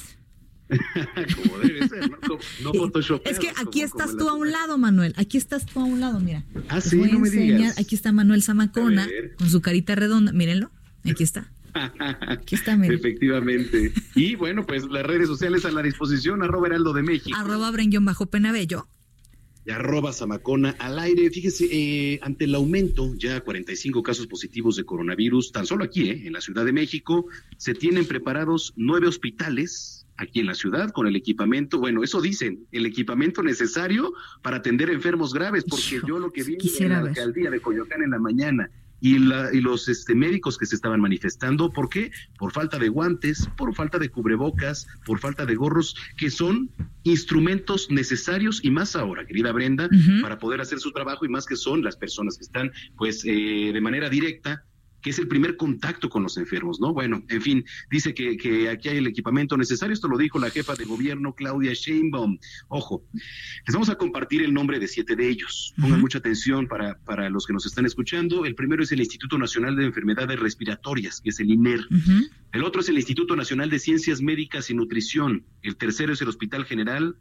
como debe ser, ¿no? No photoshopeados, Es que aquí como- estás como tú la- a un lado, Manuel. Aquí estás tú a un lado, mira. Ah, sí, voy a no me digas. Aquí está Manuel Zamacona con su carita redonda. Mírenlo. Aquí está. Aquí está, mira. Efectivamente. Y bueno, pues las redes sociales a la disposición, arroba Heraldo de México. Arroba Brenguión bajo Penabello. y arroba Zamacona al aire. Fíjese, eh, ante el aumento, ya 45 casos positivos de coronavirus, tan solo aquí, eh, en la Ciudad de México, se tienen preparados nueve hospitales aquí en la ciudad con el equipamiento, bueno, eso dicen, el equipamiento necesario para atender enfermos graves, porque yo lo que vi en la ver. alcaldía de Coyoacán en la mañana y, la, y los este, médicos que se estaban manifestando, ¿por qué? Por falta de guantes, por falta de cubrebocas, por falta de gorros, que son instrumentos necesarios y más ahora, querida Brenda, para poder hacer su trabajo y más que son las personas que están, pues, eh, de manera directa que es el primer contacto con los enfermos, ¿no? Bueno, en fin, dice que, que aquí hay el equipamiento necesario, esto lo dijo la jefa de gobierno, Claudia Sheinbaum. Ojo, les vamos a compartir el nombre de siete de ellos. Pongan mucha atención para, para los que nos están escuchando. El primero es el Instituto Nacional de Enfermedades Respiratorias, que es el INER. El otro es el Instituto Nacional de Ciencias Médicas y Nutrición. El tercero es el Hospital General,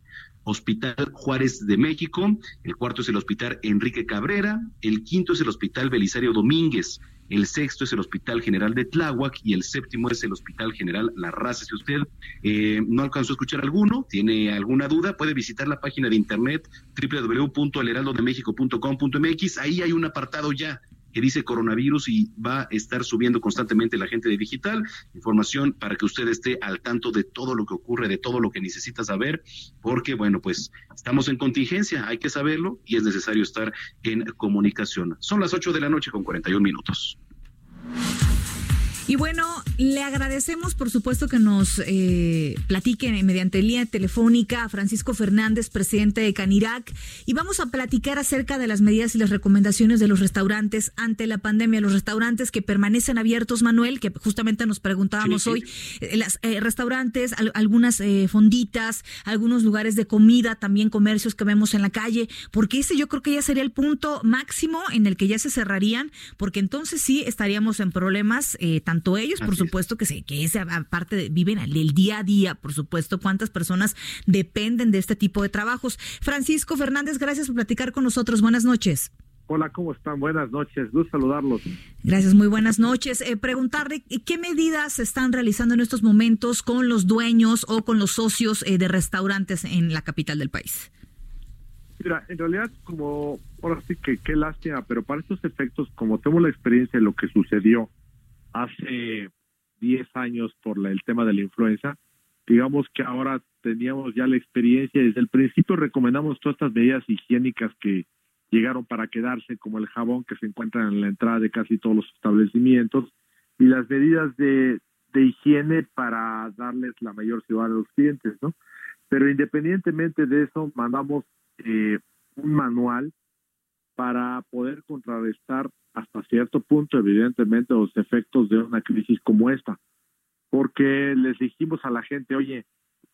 Hospital Juárez de México. El cuarto es el Hospital Enrique Cabrera. El quinto es el Hospital Belisario Domínguez. El sexto es el Hospital General de Tláhuac y el séptimo es el Hospital General La Raza. Si usted eh, no alcanzó a escuchar alguno, tiene alguna duda, puede visitar la página de internet www.elheraldodemexico.com.mx. Ahí hay un apartado ya que dice coronavirus y va a estar subiendo constantemente la gente de digital, información para que usted esté al tanto de todo lo que ocurre, de todo lo que necesita saber, porque bueno, pues estamos en contingencia, hay que saberlo y es necesario estar en comunicación. Son las 8 de la noche con 41 minutos. Y bueno, le agradecemos por supuesto que nos eh, platiquen mediante línea telefónica a Francisco Fernández, presidente de Canirac, y vamos a platicar acerca de las medidas y las recomendaciones de los restaurantes ante la pandemia, los restaurantes que permanecen abiertos, Manuel, que justamente nos preguntábamos Sí, sí. hoy, eh, las eh, restaurantes, al- algunas eh, fonditas, algunos lugares de comida, también comercios que vemos en la calle, porque ese yo creo que ya sería el punto máximo en el que ya se cerrarían, porque entonces sí estaríamos en problemas, eh, tanto ellos, por es. supuesto que sí, que ese aparte de, viven al- el día a día, por supuesto, cuántas personas dependen de este tipo de trabajos. Francisco Fernández, gracias por platicar con nosotros. Buenas noches. Hola, ¿cómo están? Buenas noches, gusto saludarlos. Gracias, muy buenas noches. Eh, preguntarle qué medidas se están realizando en estos momentos con los dueños o con los socios eh, de restaurantes en la capital del país. Mira, en realidad, como ahora sí que qué lástima, pero para estos efectos, como tengo la experiencia de lo que sucedió hace 10 años por la- el tema de la influenza, digamos que ahora teníamos ya la experiencia. Desde el principio recomendamos todas estas medidas higiénicas que llegaron para quedarse, como el jabón que se encuentra en la entrada de casi todos los establecimientos y las medidas de, de higiene para darles la mayor seguridad a los clientes, ¿no? Pero independientemente de eso, mandamos eh, un manual para poder contrarrestar hasta cierto punto, evidentemente, los efectos de una crisis como esta. Porque les dijimos a la gente, oye,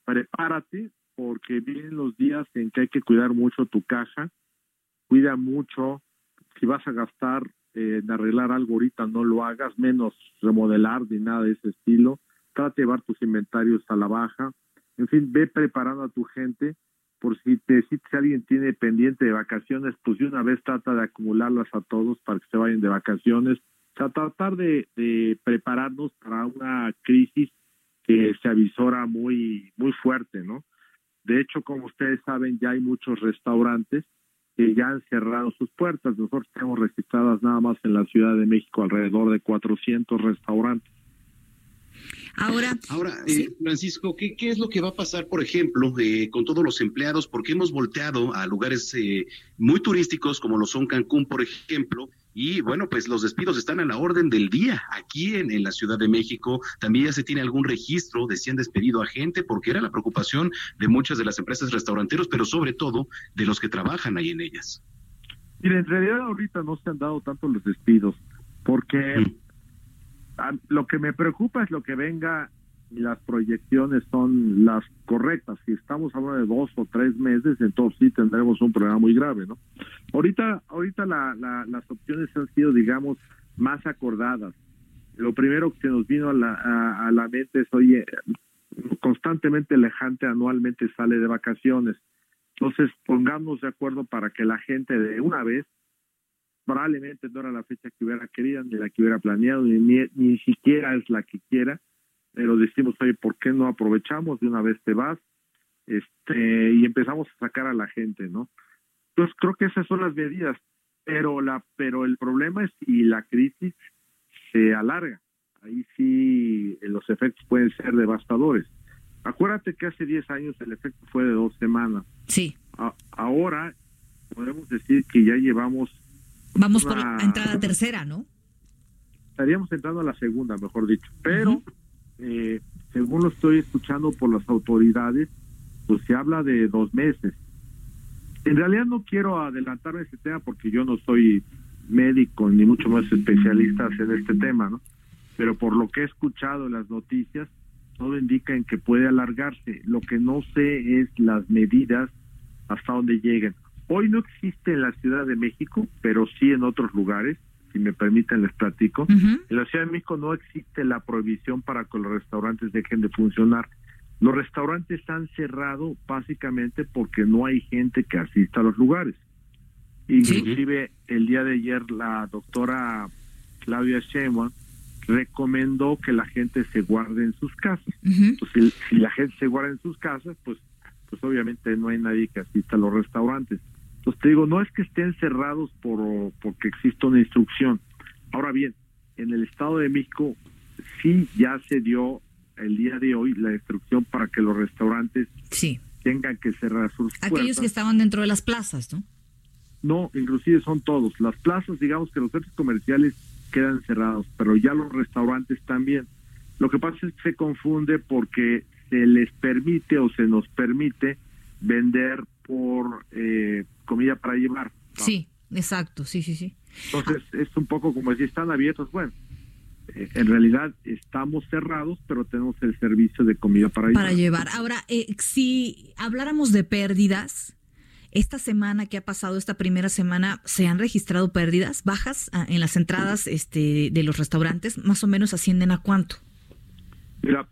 prepárate, porque vienen los días en que hay que cuidar mucho tu caja, cuida mucho, si vas a gastar en arreglar algo ahorita, no lo hagas, menos remodelar ni nada de ese estilo, trata de llevar tus inventarios a la baja, en fin, ve preparando a tu gente por si te si alguien tiene pendiente de vacaciones, pues de una vez trata de acumularlas a todos para que se vayan de vacaciones. O sea, tratar de, prepararnos para una crisis que se avisora muy, muy fuerte, ¿no? De hecho, como ustedes saben, ya hay muchos restaurantes que ya han cerrado sus puertas. Nosotros tenemos registradas nada más en la Ciudad de México alrededor de 400 restaurantes. Ahora, Ahora, eh, Francisco, ¿qué, ¿qué es lo que va a pasar, por ejemplo, eh, con todos los empleados? Porque hemos volteado a lugares eh, muy turísticos, como lo son Cancún, por ejemplo, y bueno, pues los despidos están a la orden del día. Aquí en, en la Ciudad de México también ya se tiene algún registro de si han despedido a gente, porque era la preocupación de muchas de las empresas restauranteros, pero sobre todo de los que trabajan ahí en ellas. Mira, en realidad ahorita no se han dado tanto los despidos, porque a- lo que me preocupa es lo que venga y las proyecciones son las correctas. Si estamos hablando de dos o tres meses, entonces sí tendremos un problema muy grave, ¿no? Ahorita, ahorita la, la- las opciones han sido, digamos, más acordadas. Lo primero que nos vino a la, a, a la mente es, oye, constantemente la gente anualmente sale de vacaciones. Entonces, pongamos de acuerdo para que la gente de una vez, probablemente no era la fecha que hubiera querido, ni la que hubiera planeado, ni, ni, siquiera es la que quiera, pero decimos, oye, ¿por qué no aprovechamos? De una vez te vas, este, y empezamos a sacar a la gente, ¿no? Entonces, creo que esas son las medidas, pero la, pero el problema es si la crisis se alarga. Ahí sí los efectos pueden ser devastadores. Acuérdate que hace 10 años el efecto fue de dos semanas. Sí. A- ahora podemos decir que ya llevamos, vamos por la entrada tercera, ¿no? estaríamos entrando a la segunda, mejor dicho. Pero, eh, según lo estoy escuchando por las autoridades, pues se habla de dos meses. En realidad no quiero adelantarme a este tema porque yo no soy médico ni mucho más especialista en este tema, ¿no? Pero por lo que he escuchado en las noticias, todo indica en que puede alargarse. Lo que no sé es las medidas hasta dónde lleguen. Hoy no existe en la Ciudad de México, pero sí en otros lugares, si me permiten les platico. En la Ciudad de México no existe la prohibición para que los restaurantes dejen de funcionar. Los restaurantes han cerrado básicamente porque no hay gente que asista a los lugares. Inclusive el día de ayer la doctora Claudia Sheinbaum recomendó que la gente se guarde en sus casas. Entonces, si, si la gente se guarda en sus casas, pues, pues obviamente no hay nadie que asista a los restaurantes. Entonces te digo, no es que estén cerrados por porque exista una instrucción. Ahora bien, en el Estado de México sí ya se dio el día de hoy la instrucción para que los restaurantes sí. tengan que cerrar sus Aquellos puertas. que estaban dentro de las plazas, ¿no? No, inclusive son todos. Las plazas, digamos que los centros comerciales quedan cerrados, pero ya los restaurantes también. Lo que pasa es que se confunde porque se les permite o se nos permite vender por eh, comida para llevar. Sí, exacto, sí, sí, sí. Entonces es un poco como si están abiertos. Bueno, eh, en realidad estamos cerrados, pero tenemos el servicio de comida para llevar. Para llevar. Ahora, eh, si habláramos de pérdidas, esta semana que ha pasado, esta primera semana, ¿se han registrado pérdidas bajas ah, en las entradas este, de los restaurantes? Más o menos ascienden a cuánto? Mira,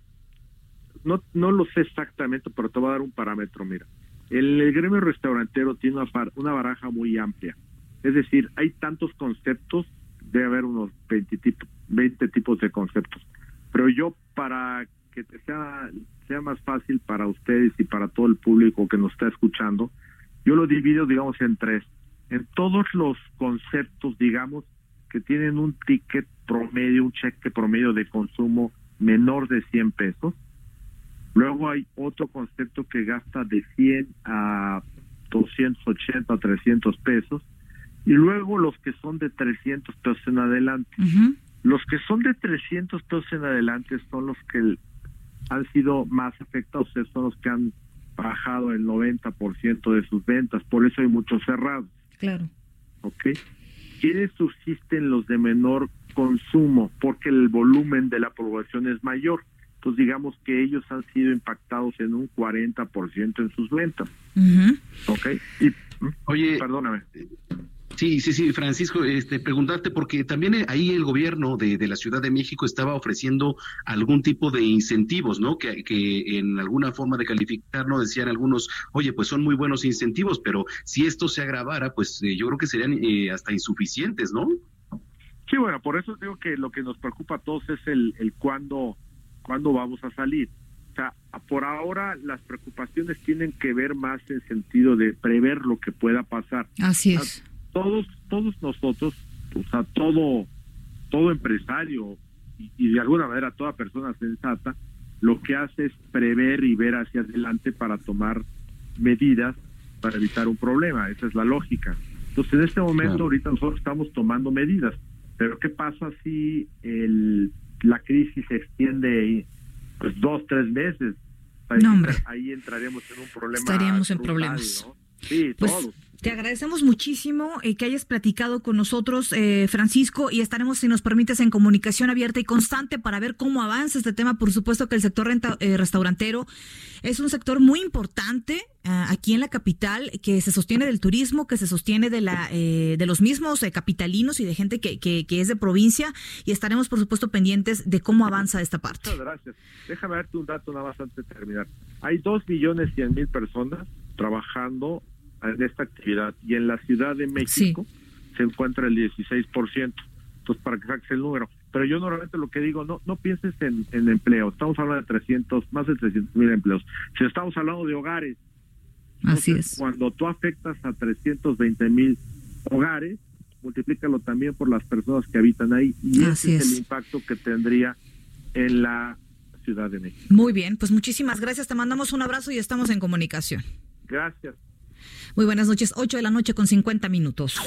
no, no lo sé exactamente, pero te voy a dar un parámetro. Mira, el, el gremio restaurantero tiene una, baraja muy amplia. Es decir, hay tantos conceptos, debe haber unos 20, tipo- 20 tipos de conceptos. Pero yo, para que sea, sea más fácil para ustedes y para todo el público que nos está escuchando, yo lo divido, digamos, en tres. En todos los conceptos, digamos, que tienen un ticket promedio, un cheque promedio de consumo menor de 100 pesos. Luego hay otro concepto que gasta de 100 a 280, 300 pesos. Y luego los que son de 300 pesos en adelante. Los que son de 300 pesos en adelante son los que han sido más afectados, o sea, son los que han bajado el 90% de sus ventas. Por eso hay muchos cerrados. Claro. ¿ok? ¿Quiénes subsisten los de menor consumo? Porque el volumen de la población es mayor. Entonces digamos que ellos han sido impactados en un 40% en sus ventas, ¿ok? Y, Oye, perdóname. Sí, sí, sí, Francisco, este, preguntarte porque también eh, ahí el gobierno de, de la Ciudad de México estaba ofreciendo algún tipo de incentivos, ¿no? Que, que en alguna forma de calificar, ¿no? Decían algunos, oye, pues son muy buenos incentivos, pero si esto se agravara, pues eh, yo creo que serían eh, hasta insuficientes, ¿no? Sí, bueno, por eso digo que lo que nos preocupa a todos es el, el cuándo, cuándo vamos a salir. O sea, por ahora las preocupaciones tienen que ver más en sentido de prever lo que pueda pasar. Así O sea, todos, todos nosotros, o sea, todo, todo empresario y, y de alguna manera toda persona sensata lo que hace es prever y ver hacia adelante para tomar medidas para evitar un problema. Esa es la lógica. Entonces, en este momento, Claro. ahorita nosotros estamos tomando medidas. Pero, ¿qué pasa si el, la crisis se extiende pues dos, tres meses? Ahí, No, ahí entraremos en un problema. Estaríamos en brutal, problemas. ¿no? Sí, Pues, todos. Te agradecemos muchísimo eh, que hayas platicado con nosotros, eh, Francisco, y estaremos, si nos permites, en comunicación abierta y constante para ver cómo avanza este tema. Por supuesto que el sector renta- eh, restaurantero es un sector muy importante ah, aquí en la capital, que se sostiene del turismo, que se sostiene de, la, eh, de los mismos eh, capitalinos y de gente que, que, es de provincia, y estaremos, por supuesto, pendientes de cómo avanza esta parte. Muchas gracias. Déjame darte un dato nada más antes de terminar. Hay dos millones cien mil personas trabajando en esta actividad y en la Ciudad de México se encuentra el 16%. Entonces, para que saques el número. Pero yo normalmente lo que digo, no no pienses en, en empleo. Estamos hablando de 300, más de 300 mil empleos. Si estamos hablando de hogares, Así entonces, cuando tú afectas a 320 mil hogares, multiplícalo también por las personas que habitan ahí. Y Así ese es, es. el impacto que tendría en la Ciudad de México. Muy bien, pues muchísimas gracias. Te mandamos un abrazo y estamos en comunicación. Gracias. Muy buenas noches, 8 de la noche con 50 minutos.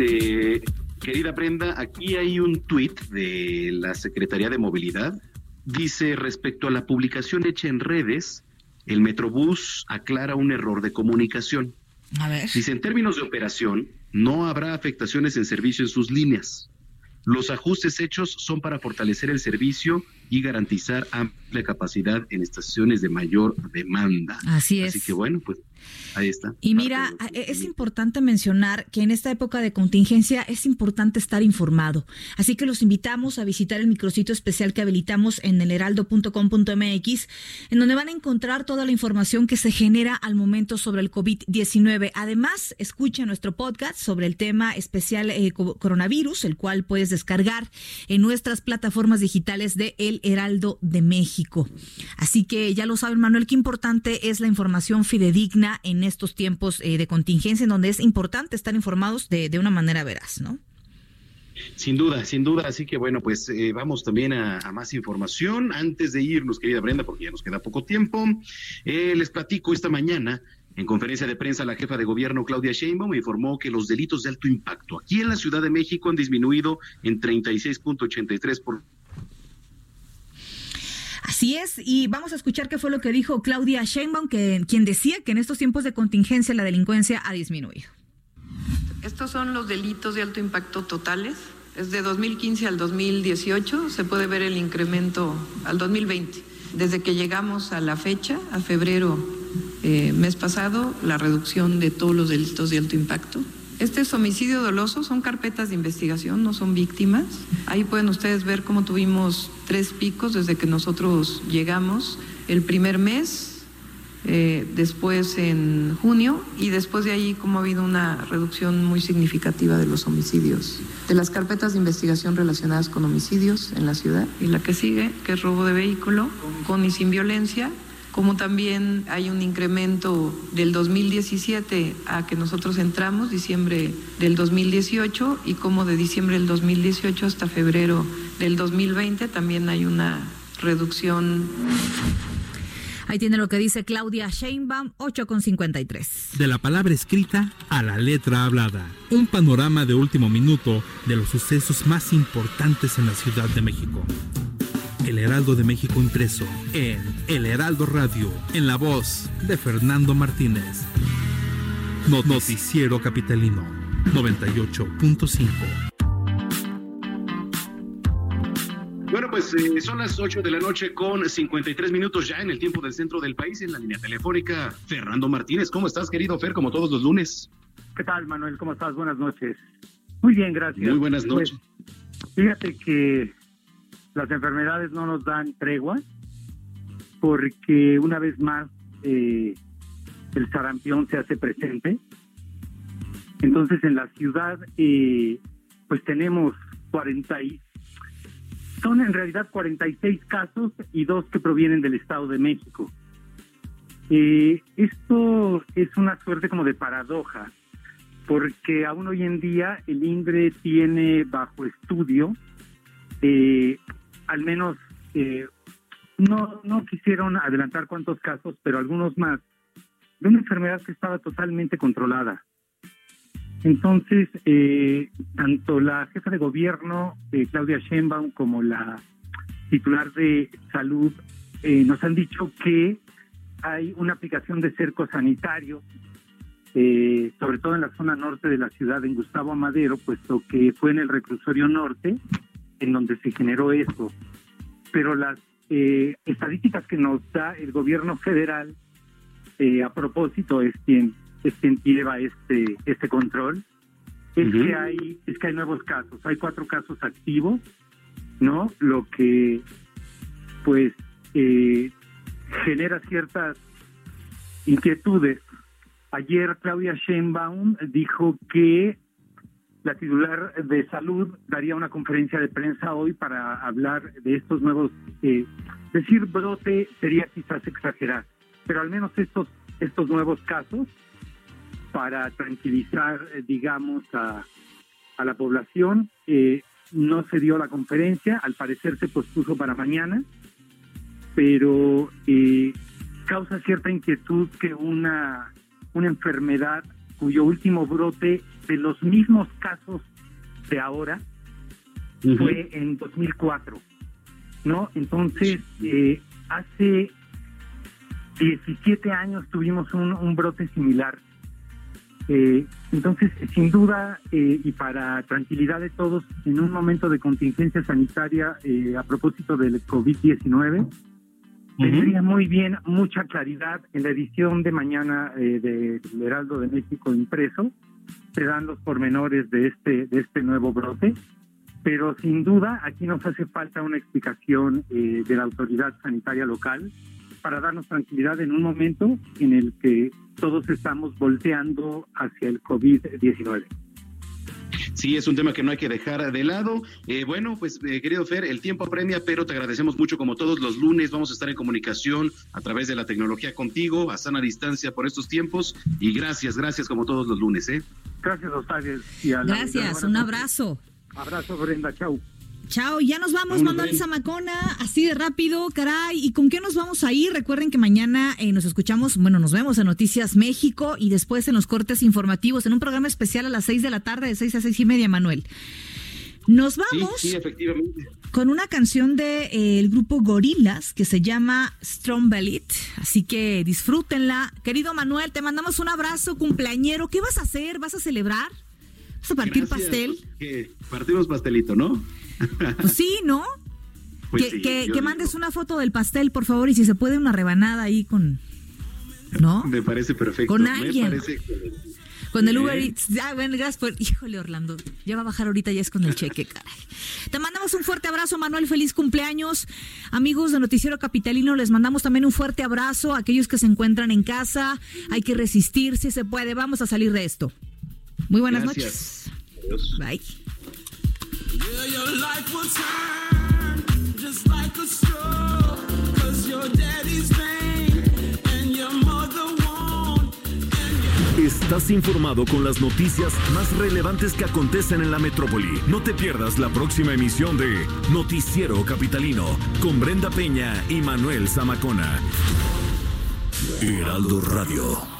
Este, querida Brenda, aquí hay un tuit de la Secretaría de Movilidad. Dice, respecto a la publicación hecha en redes, el Metrobús aclara un error de comunicación. A ver. Dice, en términos de operación, no habrá afectaciones en servicio en sus líneas. Los ajustes hechos son para fortalecer el servicio y garantizar amplia capacidad en estaciones de mayor demanda. Así es. Así que bueno, pues ahí está. Y mira, eh, es importante mencionar que en esta época de contingencia es importante estar informado. Así que los invitamos a visitar el micrositio especial que habilitamos en elheraldo.com.mx, en donde van a encontrar toda la información que se genera al momento sobre el COVID-19. Además, escucha nuestro podcast sobre el tema especial eh, co- coronavirus, el cual puedes descargar en nuestras plataformas digitales de El Heraldo de México. Así que ya lo saben, Manuel, qué importante es la información fidedigna en estos tiempos eh, de contingencia, en donde es importante estar informados de, de una manera veraz, ¿no? Sin duda, sin duda. Así que bueno, pues eh, vamos también a, más información. Antes de irnos, querida Brenda, porque ya nos queda poco tiempo, eh, les platico esta mañana. En conferencia de prensa, la jefa de gobierno Claudia Sheinbaum informó que los delitos de alto impacto aquí en la Ciudad de México han disminuido en 36.83 por Así es, y vamos a escuchar qué fue lo que dijo Claudia Sheinbaum, que, quien decía que en estos tiempos de contingencia la delincuencia ha disminuido. Estos son los delitos de alto impacto totales. Es de 2015 al 2018, se puede ver el incremento al 2020. Desde que llegamos a la fecha, a febrero eh, mes pasado, la reducción de todos los delitos de alto impacto. Este es homicidio doloso, son carpetas de investigación, no son víctimas. Ahí pueden ustedes ver cómo tuvimos tres picos desde que nosotros llegamos. El primer mes, eh, después en junio y después de ahí como ha habido una reducción muy significativa de los homicidios, de las carpetas de investigación relacionadas con homicidios en la ciudad y la que sigue, que es robo de vehículo con y sin violencia, como también hay un incremento del 2017 a que nosotros entramos, diciembre del 2018, y como de diciembre del 2018 hasta febrero del 2020 también hay una reducción Ahí tiene lo que dice Claudia Sheinbaum, 8 con 53. De la palabra escrita a la letra hablada. Un panorama de último minuto de los sucesos más importantes en la Ciudad de México. Heraldo de México impreso en El Heraldo Radio, en la voz de Fernando Martínez. No- Noticiero Capitalino 98.5. Bueno, pues eh, son las 8 de la noche con 53 minutos ya en el tiempo del centro del país, en la línea telefónica. Fernando Martínez, ¿cómo estás, querido Fer? Como todos los lunes. ¿Qué tal, Manuel? ¿Cómo estás? Buenas noches. Muy bien, gracias. Muy buenas noches. Pues, fíjate que las enfermedades no nos dan tregua porque una vez más eh, el sarampión se hace presente. Entonces en la ciudad eh, pues tenemos 40 y, son en realidad 46 casos y dos que provienen del Estado de México. Eh, esto es una suerte como de paradoja porque aún hoy en día el INDRE tiene bajo estudio, eh, al menos eh, no, no quisieron adelantar cuántos casos, pero algunos más, de una enfermedad que estaba totalmente controlada. Entonces, eh, tanto la jefa de gobierno, eh, Claudia Sheinbaum, como la titular de salud, eh, nos han dicho que hay una aplicación de cerco sanitario, sobre todo en la zona norte de la ciudad, en Gustavo Amadero, puesto que fue en el reclusorio norte en donde se generó esto. Pero las eh, estadísticas que nos da el gobierno federal, eh, a propósito, es quien es quien lleva este este control, es Ujú. que hay es que hay nuevos casos, hay cuatro casos activos, ¿no? Lo que pues eh, genera ciertas inquietudes. Ayer Claudia Sheinbaum dijo que la titular de salud daría una conferencia de prensa hoy para hablar de estos nuevos, eh, decir brote sería quizás exagerar, pero al menos estos estos nuevos casos para tranquilizar, eh, digamos, a, a la población. Eh, no se dio la conferencia, al parecer se pospuso para mañana, pero causa cierta inquietud que una, una enfermedad cuyo último brote de los mismos casos de ahora fue en 2004, ¿no? Entonces, eh, hace 17 años tuvimos un, un brote similar. Eh, entonces, sin duda, eh, y para tranquilidad de todos, en un momento de contingencia sanitaria a propósito del COVID-19, vendría muy bien mucha claridad en la edición de mañana eh, del Heraldo de México impreso. Se dan los pormenores de este, de este nuevo brote, pero sin duda aquí nos hace falta una explicación eh, de la autoridad sanitaria local para darnos tranquilidad en un momento en el que todos estamos volteando hacia el COVID-19. Sí, es un tema que no hay que dejar de lado. Eh, bueno, pues eh, querido Fer, el tiempo apremia, pero te agradecemos mucho como todos los lunes. Vamos a estar en comunicación a través de la tecnología contigo, a sana distancia por estos tiempos. Y gracias, gracias como todos los lunes. ¿eh? Gracias. Y a la- Gracias, un abrazo. Abrazo, Brenda. Chau. Chao, ya nos vamos, Vámonos, Manuel. Zamacona, así de rápido, caray. ¿Y con qué nos vamos a ir? Recuerden que mañana eh, nos escuchamos, bueno, nos vemos en Noticias México y después en los cortes informativos, en un programa especial a las seis de la tarde, de seis a seis y media, Manuel. Nos vamos Sí, sí, efectivamente. con una canción del de, eh, el grupo Gorilas que se llama Strong Bellit. Así que disfrútenla. Querido Manuel, te mandamos un abrazo cumpleañero. ¿Qué vas a hacer? ¿Vas a celebrar? ¿Vas a partir Gracias, pastel? que partimos pastelito, ¿no? Pues sí, ¿no? Pues que sí, que- yo que digo. mandes una foto del pastel, por favor, y si se puede una rebanada ahí con... ¿No? Me parece perfecto. Con Me alguien. parece. Con el. Uber Eats. Ah, bueno, gracias por... Híjole, Orlando. Ya va a bajar ahorita, ya es con el cheque, caray. Te mandamos un fuerte abrazo, Manuel. Feliz cumpleaños. Amigos de Noticiero Capitalino, les mandamos también un fuerte abrazo a aquellos que se encuentran en casa. Hay que resistir si se puede. Vamos a salir de esto. Muy buenas Gracias. noches. Bye. Estás informado con las noticias más relevantes que acontecen en la metrópoli. No te pierdas la próxima emisión de Noticiero Capitalino con Brenda Peña y Manuel Zamacona. Heraldo Radio.